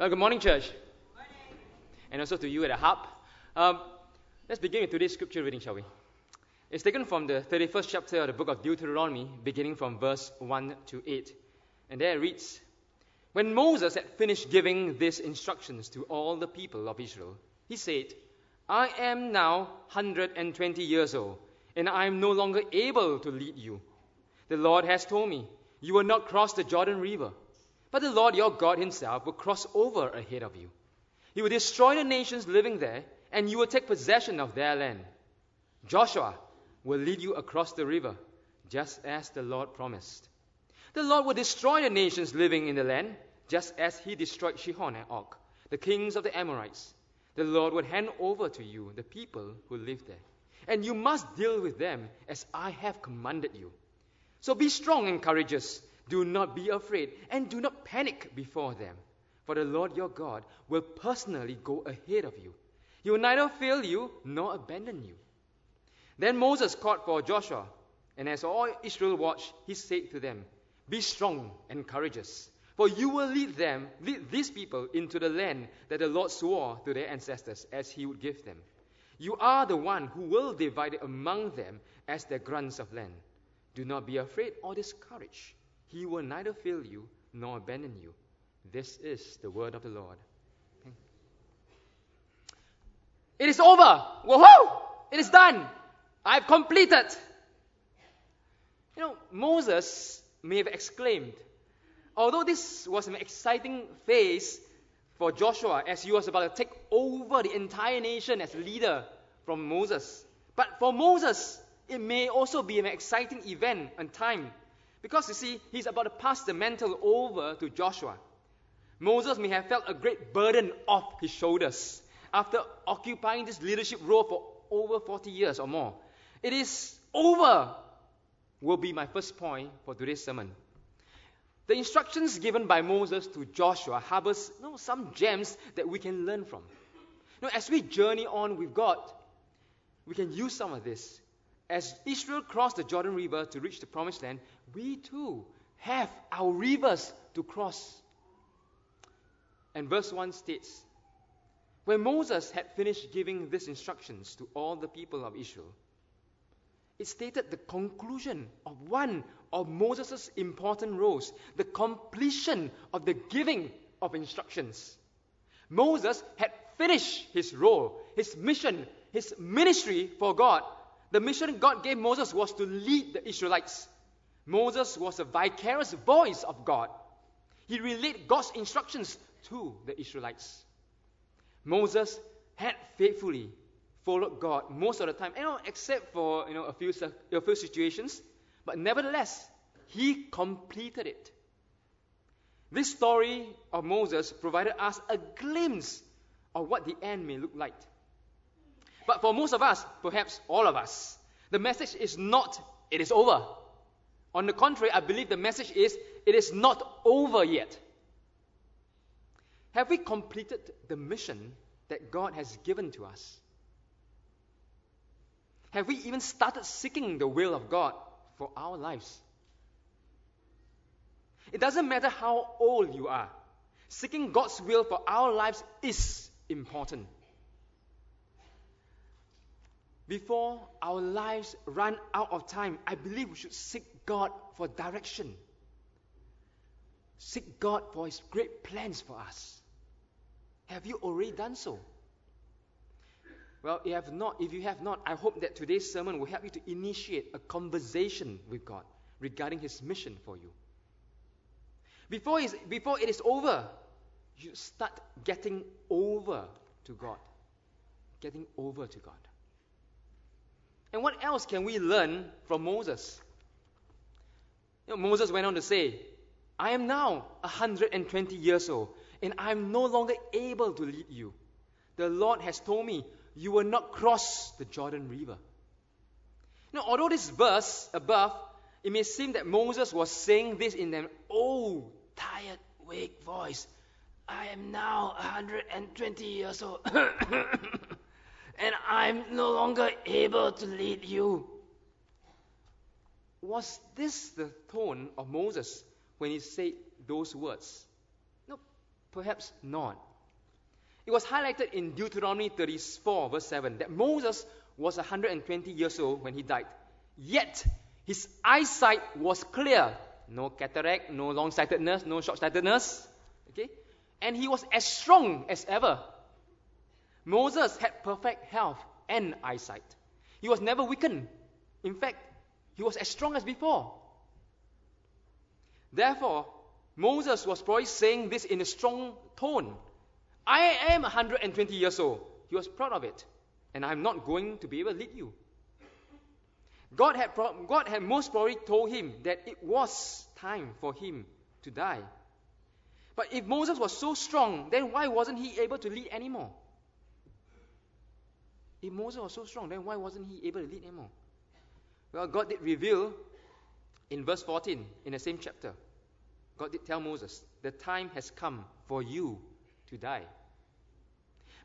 Well, good morning, church. And also to you at the hub. Um, let's begin with today's scripture reading, shall we? It's taken from the 31st chapter of the book of Deuteronomy, beginning from verse 1 to 8. And there it reads When Moses had finished giving these instructions to all the people of Israel, he said, I am now 120 years old, and I am no longer able to lead you. The Lord has told me, You will not cross the Jordan River, but the Lord your God himself will cross over ahead of you. He will destroy the nations living there, and you will take possession of their land. Joshua will lead you across the river, just as the Lord promised. The Lord will destroy the nations living in the land, just as he destroyed Sihon and Og, the kings of the Amorites. The Lord will hand over to you the people who live there, and you must deal with them as I have commanded you. So be strong and courageous. Do not be afraid, and do not panic before them, for the Lord your God will personally go ahead of you. He will neither fail you nor abandon you. Then Moses called for Joshua, and as all Israel watched, he said to them, Be strong and courageous, for you will lead them, lead these people into the land that the Lord swore to their ancestors as he would give them. You are the one who will divide it among them as their grants of land. Do not be afraid or discouraged. He will neither fail you nor abandon you. This is the word of the Lord. It is over. Woohoo! It is done. I've completed. You know, Moses may have exclaimed, although this was an exciting phase for Joshua as he was about to take over the entire nation as leader from Moses. But for Moses, it may also be an exciting event and time because you see, he's about to pass the mantle over to Joshua. Moses may have felt a great burden off his shoulders after occupying this leadership role for over 40 years or more. It is over, will be my first point for today's sermon. The instructions given by Moses to Joshua harbors you know, some gems that we can learn from. You know, as we journey on with God, we can use some of this. As Israel crossed the Jordan River to reach the promised land, we too have our rivers to cross. And verse 1 states When Moses had finished giving these instructions to all the people of Israel, it stated the conclusion of one of Moses' important roles, the completion of the giving of instructions. Moses had finished his role, his mission, his ministry for God. The mission God gave Moses was to lead the Israelites. Moses was a vicarious voice of God. He relayed God's instructions to the Israelites. Moses had faithfully followed God most of the time, you know, except for you know a few a few situations, but nevertheless, he completed it. This story of Moses provided us a glimpse of what the end may look like. But for most of us, perhaps all of us, the message is not it is over. On the contrary, I believe the message is it is not over yet. Have we completed the mission that God has given to us? Have we even started seeking the will of God for our lives? It doesn't matter how old you are, seeking God's will for our lives is important. Before our lives run out of time, I believe we should seek God for direction. Seek God for His great plans for us. Have you already done so? Well, if you have not, if you have not, I hope that today's sermon will help you to initiate a conversation with God regarding His mission for you. Before, before it is over, you start getting over to God. Getting over to God. And what else can we learn from Moses? You know, Moses went on to say, I am now 120 years old, and I am no longer able to lead you. The Lord has told me, You will not cross the Jordan River. Now, although this verse above, it may seem that Moses was saying this in an old, tired, weak voice. I am now 120 years old, and I'm no longer able to lead you. Was this the tone of Moses when he said those words? No. Perhaps not. It was highlighted in Deuteronomy 34, verse 7, that Moses was 120 years old when he died. Yet, his eyesight was clear. No cataract, no long sightedness, no short sightedness. Okay? And he was as strong as ever. Moses had perfect health and eyesight. He was never weakened. In fact, he was as strong as before. Therefore, Moses was probably saying this in a strong tone. I am 120 years old. He was proud of it. And I'm not going to be able to lead you. God had, God had most probably told him that it was time for him to die. But if Moses was so strong, then why wasn't he able to lead anymore? If Moses was so strong, then why wasn't he able to lead anymore? Well, God did reveal in verse 14 in the same chapter. God did tell Moses, the time has come for you to die.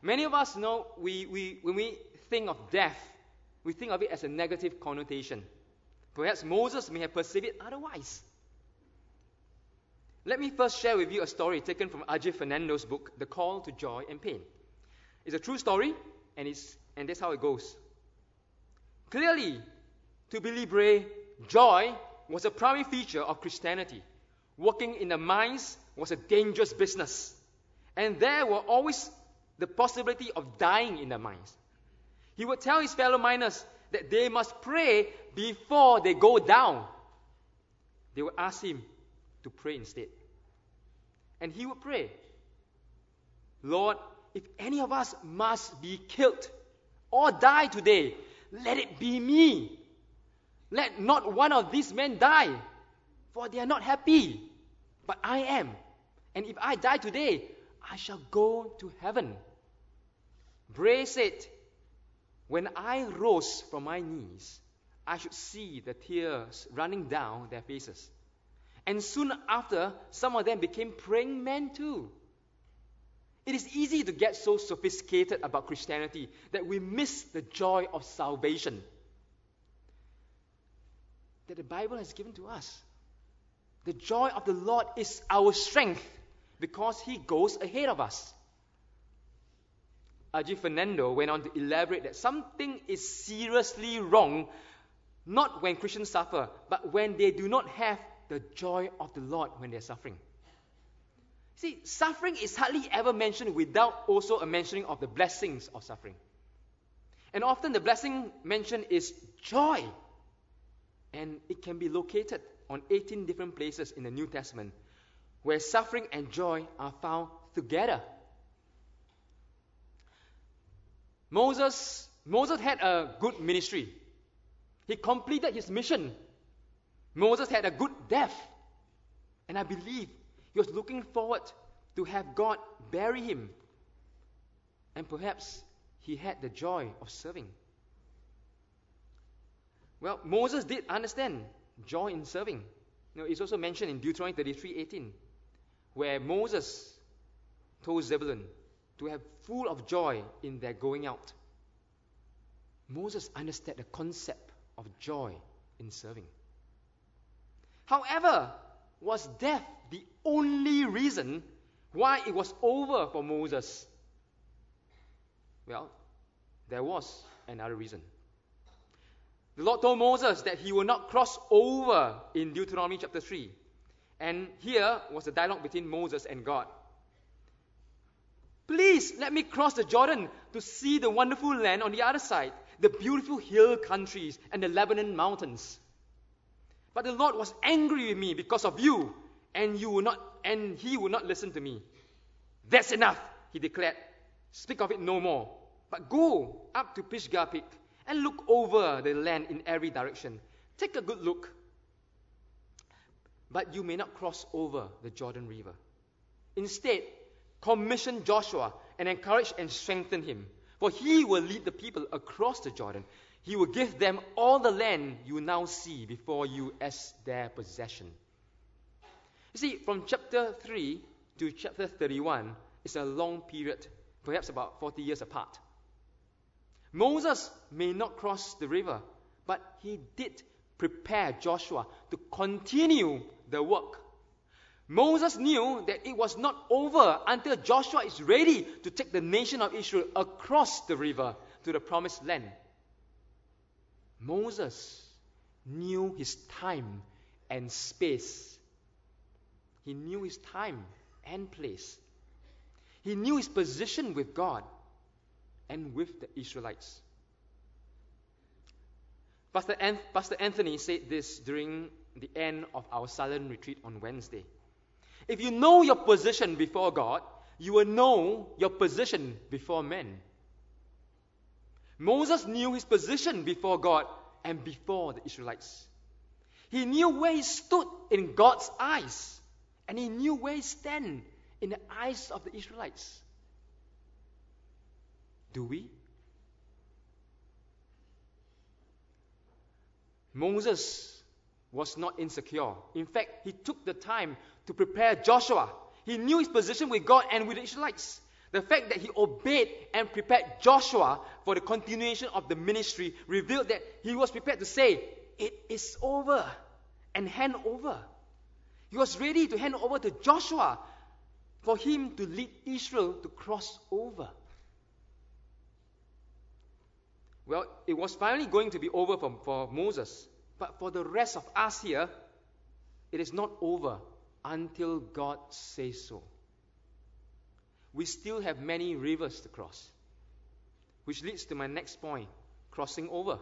Many of us know we, we, when we think of death, we think of it as a negative connotation. Perhaps Moses may have perceived it otherwise. Let me first share with you a story taken from Ajith Fernando's book, The Call to Joy and Pain. It's a true story, and, it's, and that's how it goes. Clearly, to Billy Bray, joy was a primary feature of Christianity. Working in the mines was a dangerous business, and there were always the possibility of dying in the mines. He would tell his fellow miners that they must pray before they go down. They would ask him to pray instead. And he would pray, Lord, if any of us must be killed or die today, let it be me. Let not one of these men die, for they are not happy, but I am. And if I die today, I shall go to heaven. Brace it. When I rose from my knees, I should see the tears running down their faces. And soon after, some of them became praying men too. It is easy to get so sophisticated about Christianity that we miss the joy of salvation that the Bible has given to us. The joy of the Lord is our strength because He goes ahead of us. Ajith Fernando went on to elaborate that something is seriously wrong not when Christians suffer, but when they do not have the joy of the Lord when they're suffering. See, suffering is hardly ever mentioned without also a mentioning of the blessings of suffering. And often the blessing mentioned is joy. And it can be located on 18 different places in the New Testament where suffering and joy are found together. Moses, Moses had a good ministry. He completed his mission. Moses had a good death. And I believe he was looking forward to have God bury him. And perhaps he had the joy of serving. Well, Moses did understand joy in serving. You know, it's also mentioned in Deuteronomy 33:18, where Moses told Zebulun to have full of joy in their going out. Moses understood the concept of joy in serving. However, was death the only reason why it was over for Moses? Well, there was another reason. The Lord told Moses that he will not cross over in Deuteronomy chapter 3. And here was the dialogue between Moses and God. Please let me cross the Jordan to see the wonderful land on the other side, the beautiful hill countries and the Lebanon mountains. But the Lord was angry with me because of you, and you will not and he will not listen to me. That's enough, he declared. Speak of it no more. But go up to Pisgah Peak and look over the land in every direction. Take a good look. But you may not cross over the Jordan River. Instead, commission Joshua and encourage and strengthen him, for he will lead the people across the Jordan. He will give them all the land you now see before you as their possession. You see, from chapter 3 to chapter 31 is a long period, perhaps about 40 years apart. Moses may not cross the river, but he did prepare Joshua to continue the work. Moses knew that it was not over until Joshua is ready to take the nation of Israel across the river to the promised land. Moses knew his time and space. He knew his time and place. He knew his position with God and with the Israelites. Pastor, An- Pastor Anthony said this during the end of our silent retreat on Wednesday. If you know your position before God, you will know your position before men. Moses knew his position before God and before the Israelites. He knew where he stood in God's eyes, and he knew where he stand in the eyes of the Israelites. Do we? Moses was not insecure. In fact, he took the time to prepare Joshua. He knew his position with God and with the Israelites. The fact that he obeyed and prepared Joshua for the continuation of the ministry revealed that he was prepared to say, It is over, and hand over. He was ready to hand over to Joshua for him to lead Israel to cross over. Well, it was finally going to be over for, for Moses. But for the rest of us here, it is not over until God says so. We still have many rivers to cross. Which leads to my next point crossing over.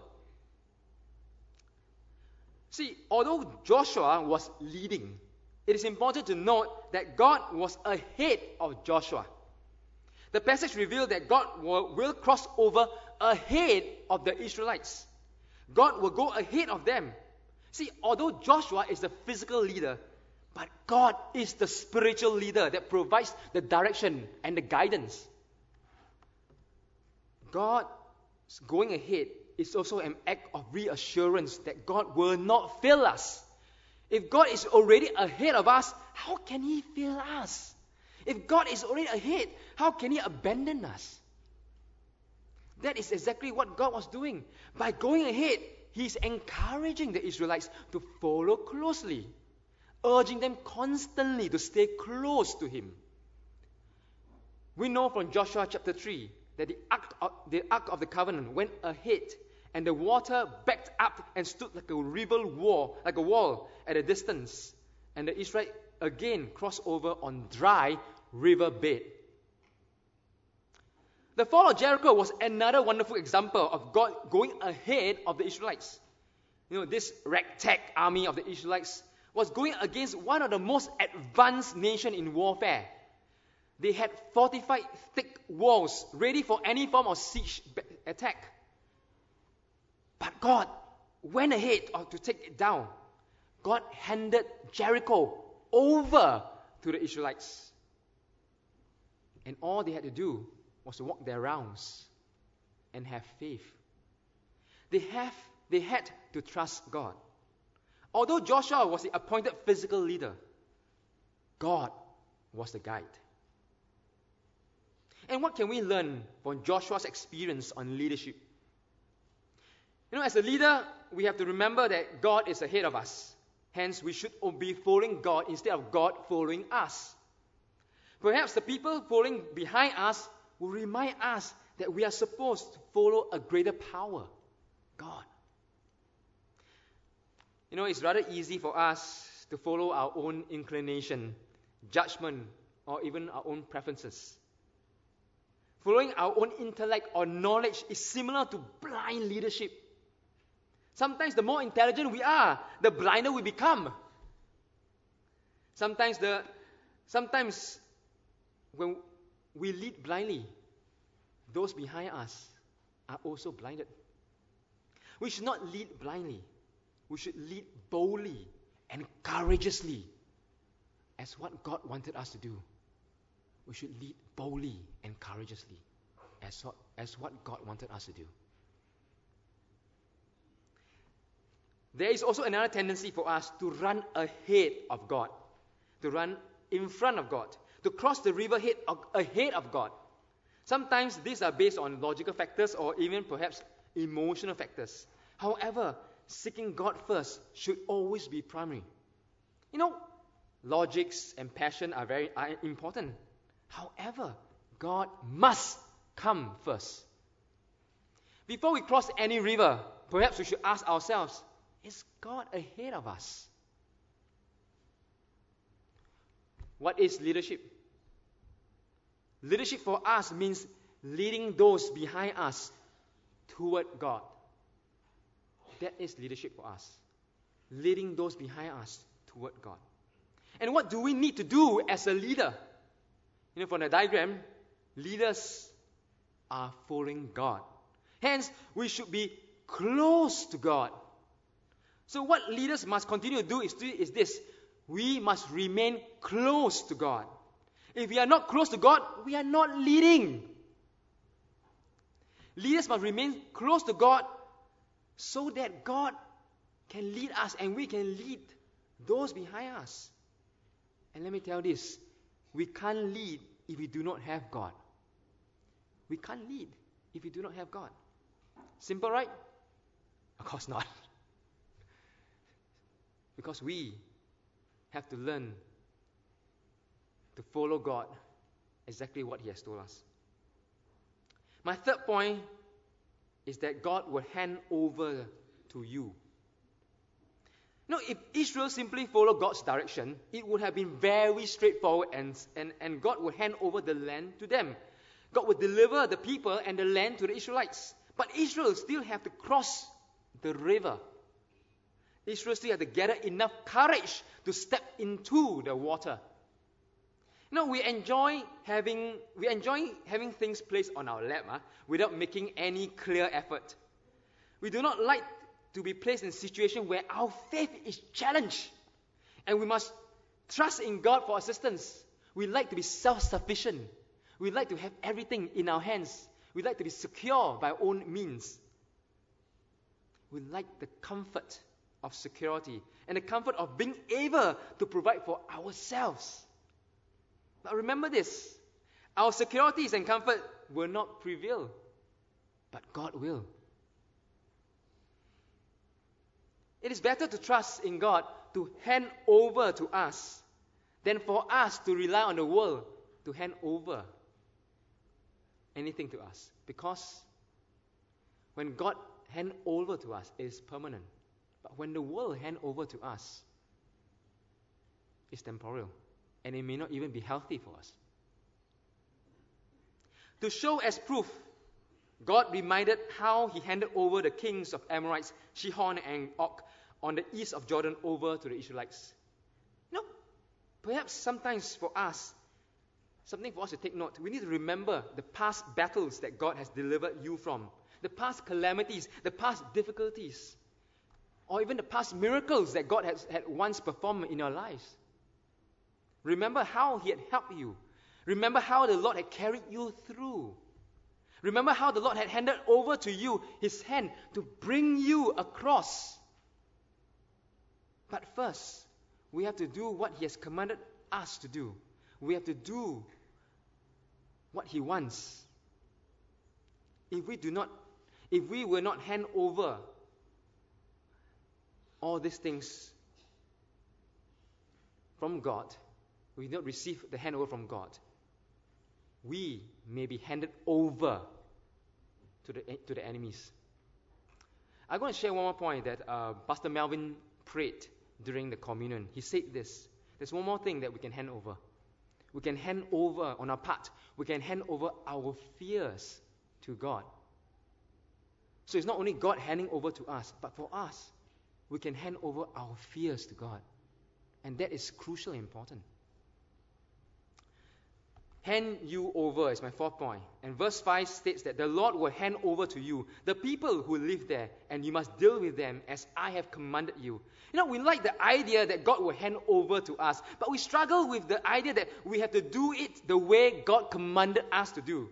See, although Joshua was leading, it is important to note that God was ahead of Joshua. The passage revealed that God will, will cross over ahead of the Israelites. God will go ahead of them. See, although Joshua is the physical leader, but God is the spiritual leader that provides the direction and the guidance. God going ahead is also an act of reassurance that God will not fail us. If God is already ahead of us, how can He fail us? If God is already ahead, how can He abandon us? That is exactly what God was doing. By going ahead, He's encouraging the Israelites to follow closely, urging them constantly to stay close to Him. We know from Joshua chapter 3 that the ark, of, the ark of the covenant went ahead and the water backed up and stood like a river wall, like a wall at a distance. And the Israelites again crossed over on dry river bed. The fall of Jericho was another wonderful example of God going ahead of the Israelites. You know, this ragtag army of the Israelites was going against one of the most advanced nations in warfare. They had fortified thick walls ready for any form of siege attack. But God went ahead to take it down. God handed Jericho over to the Israelites. And all they had to do was to walk their rounds and have faith. They, have, they had to trust God. Although Joshua was the appointed physical leader, God was the guide. And what can we learn from Joshua's experience on leadership? You know, as a leader, we have to remember that God is ahead of us. Hence, we should be following God instead of God following us. Perhaps the people following behind us will remind us that we are supposed to follow a greater power God. You know, it's rather easy for us to follow our own inclination, judgment, or even our own preferences. Following our own intellect or knowledge is similar to blind leadership. Sometimes the more intelligent we are, the blinder we become. Sometimes the sometimes when we lead blindly, those behind us are also blinded. We should not lead blindly. We should lead boldly and courageously as what God wanted us to do. We should lead boldly and courageously as what, as what God wanted us to do. There is also another tendency for us to run ahead of God, to run in front of God to cross the river head ahead of God. Sometimes these are based on logical factors or even perhaps emotional factors. However, seeking God first should always be primary. You know, logics and passion are very are important. However, God must come first. Before we cross any river, perhaps we should ask ourselves is God ahead of us? What is leadership? Leadership for us means leading those behind us toward God. That is leadership for us. Leading those behind us toward God. And what do we need to do as a leader? You know, from the diagram, leaders are following God. Hence, we should be close to God. So, what leaders must continue to do is, is this we must remain close to God. If we are not close to God, we are not leading. Leaders must remain close to God so that God can lead us and we can lead those behind us. And let me tell this we can't lead if we do not have God. We can't lead if we do not have God. Simple, right? Of course not. because we have to learn to follow God exactly what He has told us. My third point is that God will hand over to you. Now, if Israel simply followed God's direction, it would have been very straightforward and, and, and God would hand over the land to them. God would deliver the people and the land to the Israelites. But Israel still have to cross the river. Israel still have to gather enough courage to step into the water. No, we enjoy having we enjoy having things placed on our lap uh, without making any clear effort. We do not like to be placed in a situation where our faith is challenged, and we must trust in God for assistance. We like to be self-sufficient. We like to have everything in our hands. We like to be secure by our own means. We like the comfort of security and the comfort of being able to provide for ourselves. But remember this our securities and comfort will not prevail, but God will. It is better to trust in God to hand over to us than for us to rely on the world to hand over anything to us. Because when God hand over to us, it is permanent. But when the world hand over to us, it's temporal. And it may not even be healthy for us. To show as proof, God reminded how he handed over the kings of Amorites, Sihon and Og, on the east of Jordan over to the Israelites. You know, perhaps sometimes for us, something for us to take note. We need to remember the past battles that God has delivered you from, the past calamities, the past difficulties or even the past miracles that God has had once performed in your lives. Remember how He had helped you. Remember how the Lord had carried you through. Remember how the Lord had handed over to you His hand to bring you across. But first, we have to do what He has commanded us to do. We have to do what He wants. If we do not, if we will not hand over all these things from God, we do not receive the handover from God, we may be handed over to the, to the enemies. I'm going to share one more point that uh, Pastor Melvin prayed during the communion. He said this there's one more thing that we can hand over. We can hand over on our part, we can hand over our fears to God. So it's not only God handing over to us, but for us, we can hand over our fears to God. And that is crucially important. Hand you over is my fourth point. And verse 5 states that the Lord will hand over to you the people who live there, and you must deal with them as I have commanded you. You know, we like the idea that God will hand over to us, but we struggle with the idea that we have to do it the way God commanded us to do.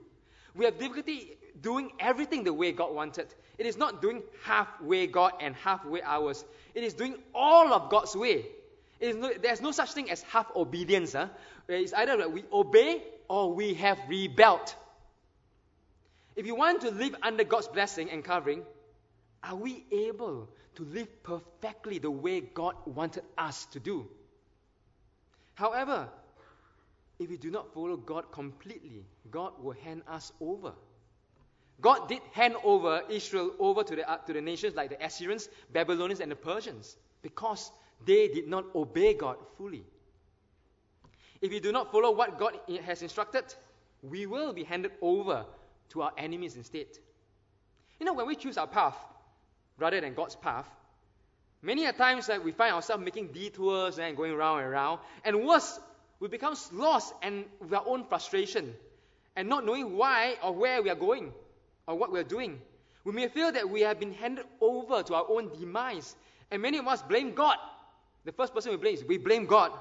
We have difficulty doing everything the way God wanted. It is not doing halfway God and halfway ours. It is doing all of God's way. No, there's no such thing as half obedience. Huh? It's either that we obey or we have rebelled. If you want to live under God's blessing and covering, are we able to live perfectly the way God wanted us to do? However, if we do not follow God completely, God will hand us over. God did hand over Israel over to the, uh, to the nations like the Assyrians, Babylonians, and the Persians because they did not obey God fully. If we do not follow what God has instructed, we will be handed over to our enemies instead. You know, when we choose our path rather than God's path, many a times like, we find ourselves making detours and going round and round. And worse, we become lost and with our own frustration and not knowing why or where we are going or what we are doing. We may feel that we have been handed over to our own demise. And many of us blame God. The first person we blame is we blame God.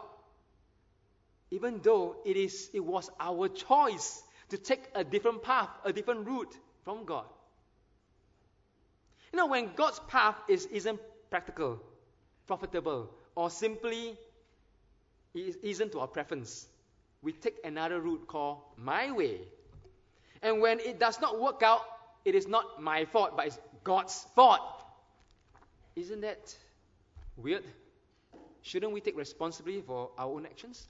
Even though it, is, it was our choice to take a different path, a different route from God. You know, when God's path is, isn't practical, profitable, or simply isn't to our preference, we take another route called my way. And when it does not work out, it is not my fault, but it's God's fault. Isn't that weird? Shouldn't we take responsibility for our own actions?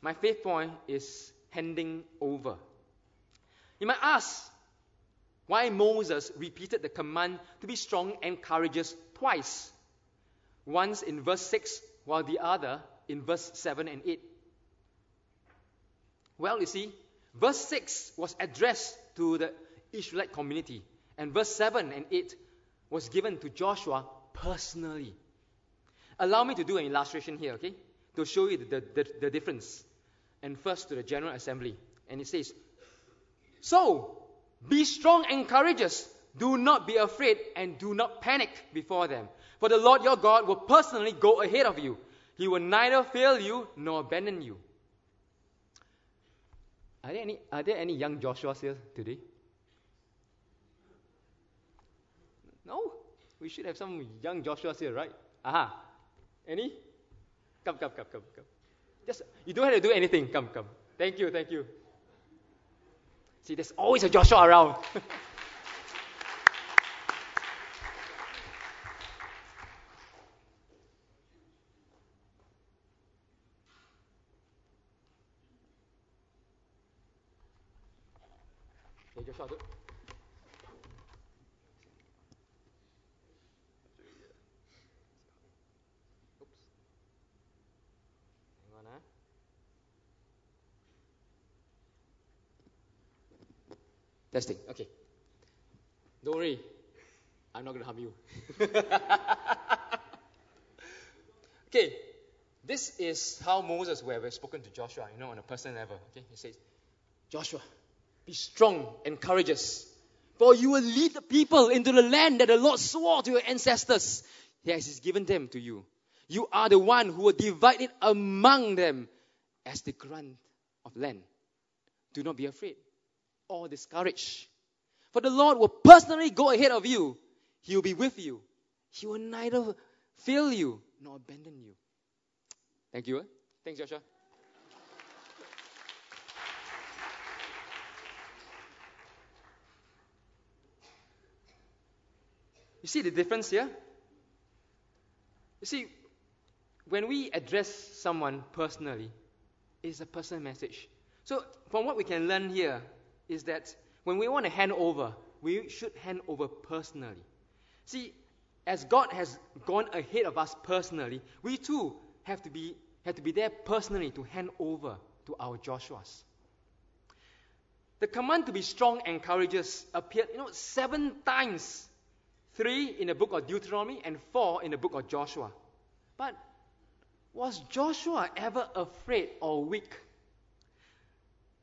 My fifth point is handing over. You might ask why Moses repeated the command to be strong and courageous twice. Once in verse 6, while the other in verse 7 and 8. Well, you see, verse 6 was addressed to the Israelite community, and verse 7 and 8 was given to Joshua personally. Allow me to do an illustration here, okay, to show you the, the, the difference and first to the General Assembly. And it says, So, be strong and courageous. Do not be afraid and do not panic before them. For the Lord your God will personally go ahead of you. He will neither fail you nor abandon you. Are there any, are there any young Joshuas here today? No? We should have some young Joshuas here, right? Aha. Any? Come, come, come, come, come. Just, you don't have to do anything. Come, come. Thank you, thank you. See, there's always a Joshua around. hey, Joshua, do. Testing. Okay. Don't worry. I'm not going to harm you. okay. This is how Moses would have spoken to Joshua, you know, on a personal level. Okay. He says, Joshua, be strong and courageous, for you will lead the people into the land that the Lord swore to your ancestors. Yes, He's given them to you. You are the one who will divide it among them as the grant of land. Do not be afraid or discouraged. For the Lord will personally go ahead of you. He will be with you. He will neither fail you nor abandon you. Thank you. Eh? Thanks, Joshua. You see the difference here? You see, when we address someone personally, it's a personal message. So, from what we can learn here, is that when we want to hand over, we should hand over personally. See, as God has gone ahead of us personally, we too have to be, have to be there personally to hand over to our Joshuas. The command to be strong and courageous appeared, you know, seven times. Three in the book of Deuteronomy and four in the book of Joshua. But was Joshua ever afraid or weak?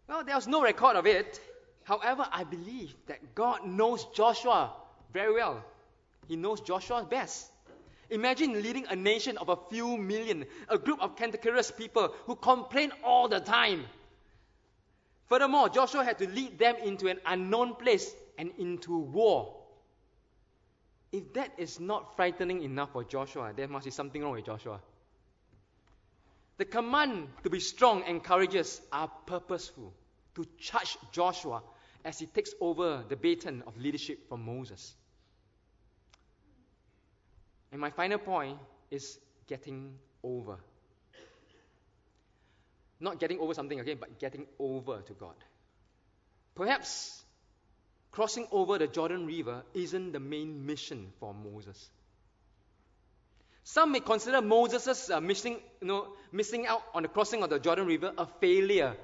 Well, there was no record of it. However, I believe that God knows Joshua very well. He knows Joshua best. Imagine leading a nation of a few million, a group of cantankerous people who complain all the time. Furthermore, Joshua had to lead them into an unknown place and into war. If that is not frightening enough for Joshua, there must be something wrong with Joshua. The command to be strong and courageous are purposeful to charge Joshua as he takes over the baton of leadership from Moses. And my final point is getting over. Not getting over something again, but getting over to God. Perhaps crossing over the Jordan River isn't the main mission for Moses. Some may consider Moses' uh, missing, you know, missing out on the crossing of the Jordan River a failure.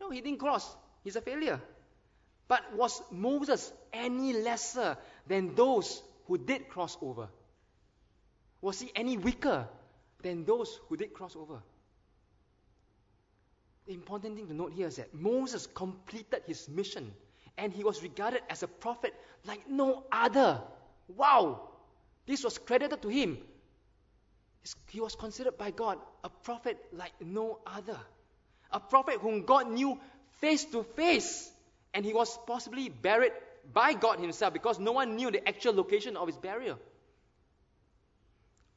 No, he didn't cross. He's a failure. But was Moses any lesser than those who did cross over? Was he any weaker than those who did cross over? The important thing to note here is that Moses completed his mission and he was regarded as a prophet like no other. Wow! This was credited to him. He was considered by God a prophet like no other. A prophet whom God knew face to face. And he was possibly buried by God himself because no one knew the actual location of his burial.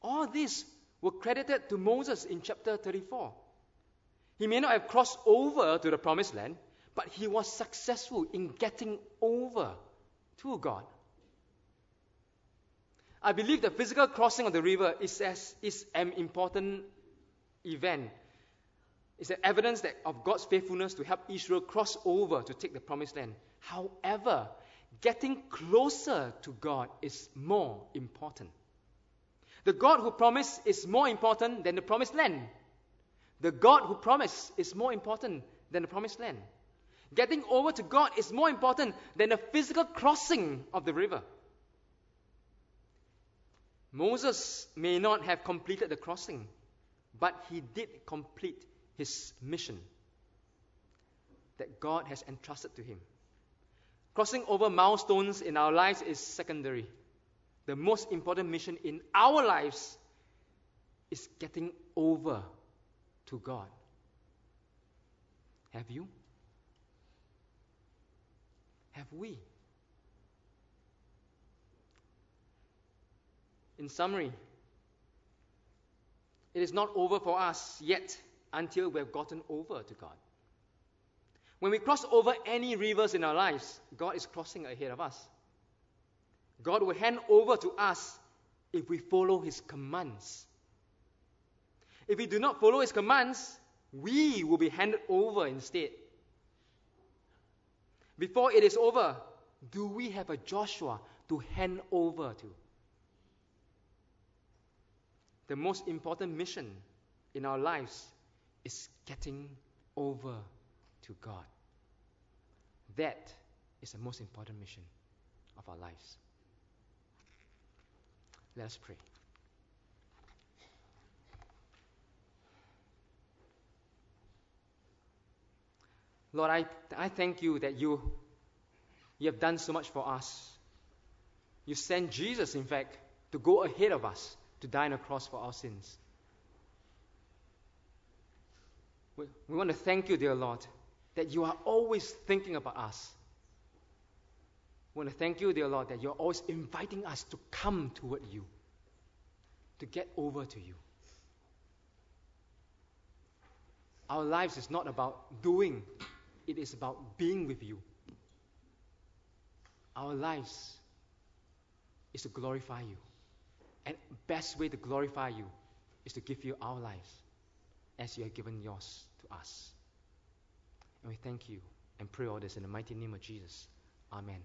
All these were credited to Moses in chapter 34. He may not have crossed over to the promised land, but he was successful in getting over to God. I believe the physical crossing of the river is, as, is an important event. It's an evidence that, of God's faithfulness to help Israel cross over to take the promised land. However, getting closer to God is more important. The God who promised is more important than the promised land. The God who promised is more important than the promised land. Getting over to God is more important than the physical crossing of the river. Moses may not have completed the crossing, but he did complete his mission that God has entrusted to him. Crossing over milestones in our lives is secondary. The most important mission in our lives is getting over to God. Have you? Have we? In summary, it is not over for us yet until we have gotten over to God. When we cross over any rivers in our lives, God is crossing ahead of us. God will hand over to us if we follow His commands. If we do not follow His commands, we will be handed over instead. Before it is over, do we have a Joshua to hand over to? the most important mission in our lives is getting over to God. That is the most important mission of our lives. Let us pray. Lord, I, I thank you that you, you have done so much for us. You sent Jesus, in fact, to go ahead of us to die on a cross for our sins. We, we want to thank you, dear Lord, that you are always thinking about us. We want to thank you, dear Lord, that you're always inviting us to come toward you, to get over to you. Our lives is not about doing, it is about being with you. Our lives is to glorify you. And best way to glorify you is to give you our lives as you have given yours to us. And we thank you and pray all this in the mighty name of Jesus. Amen.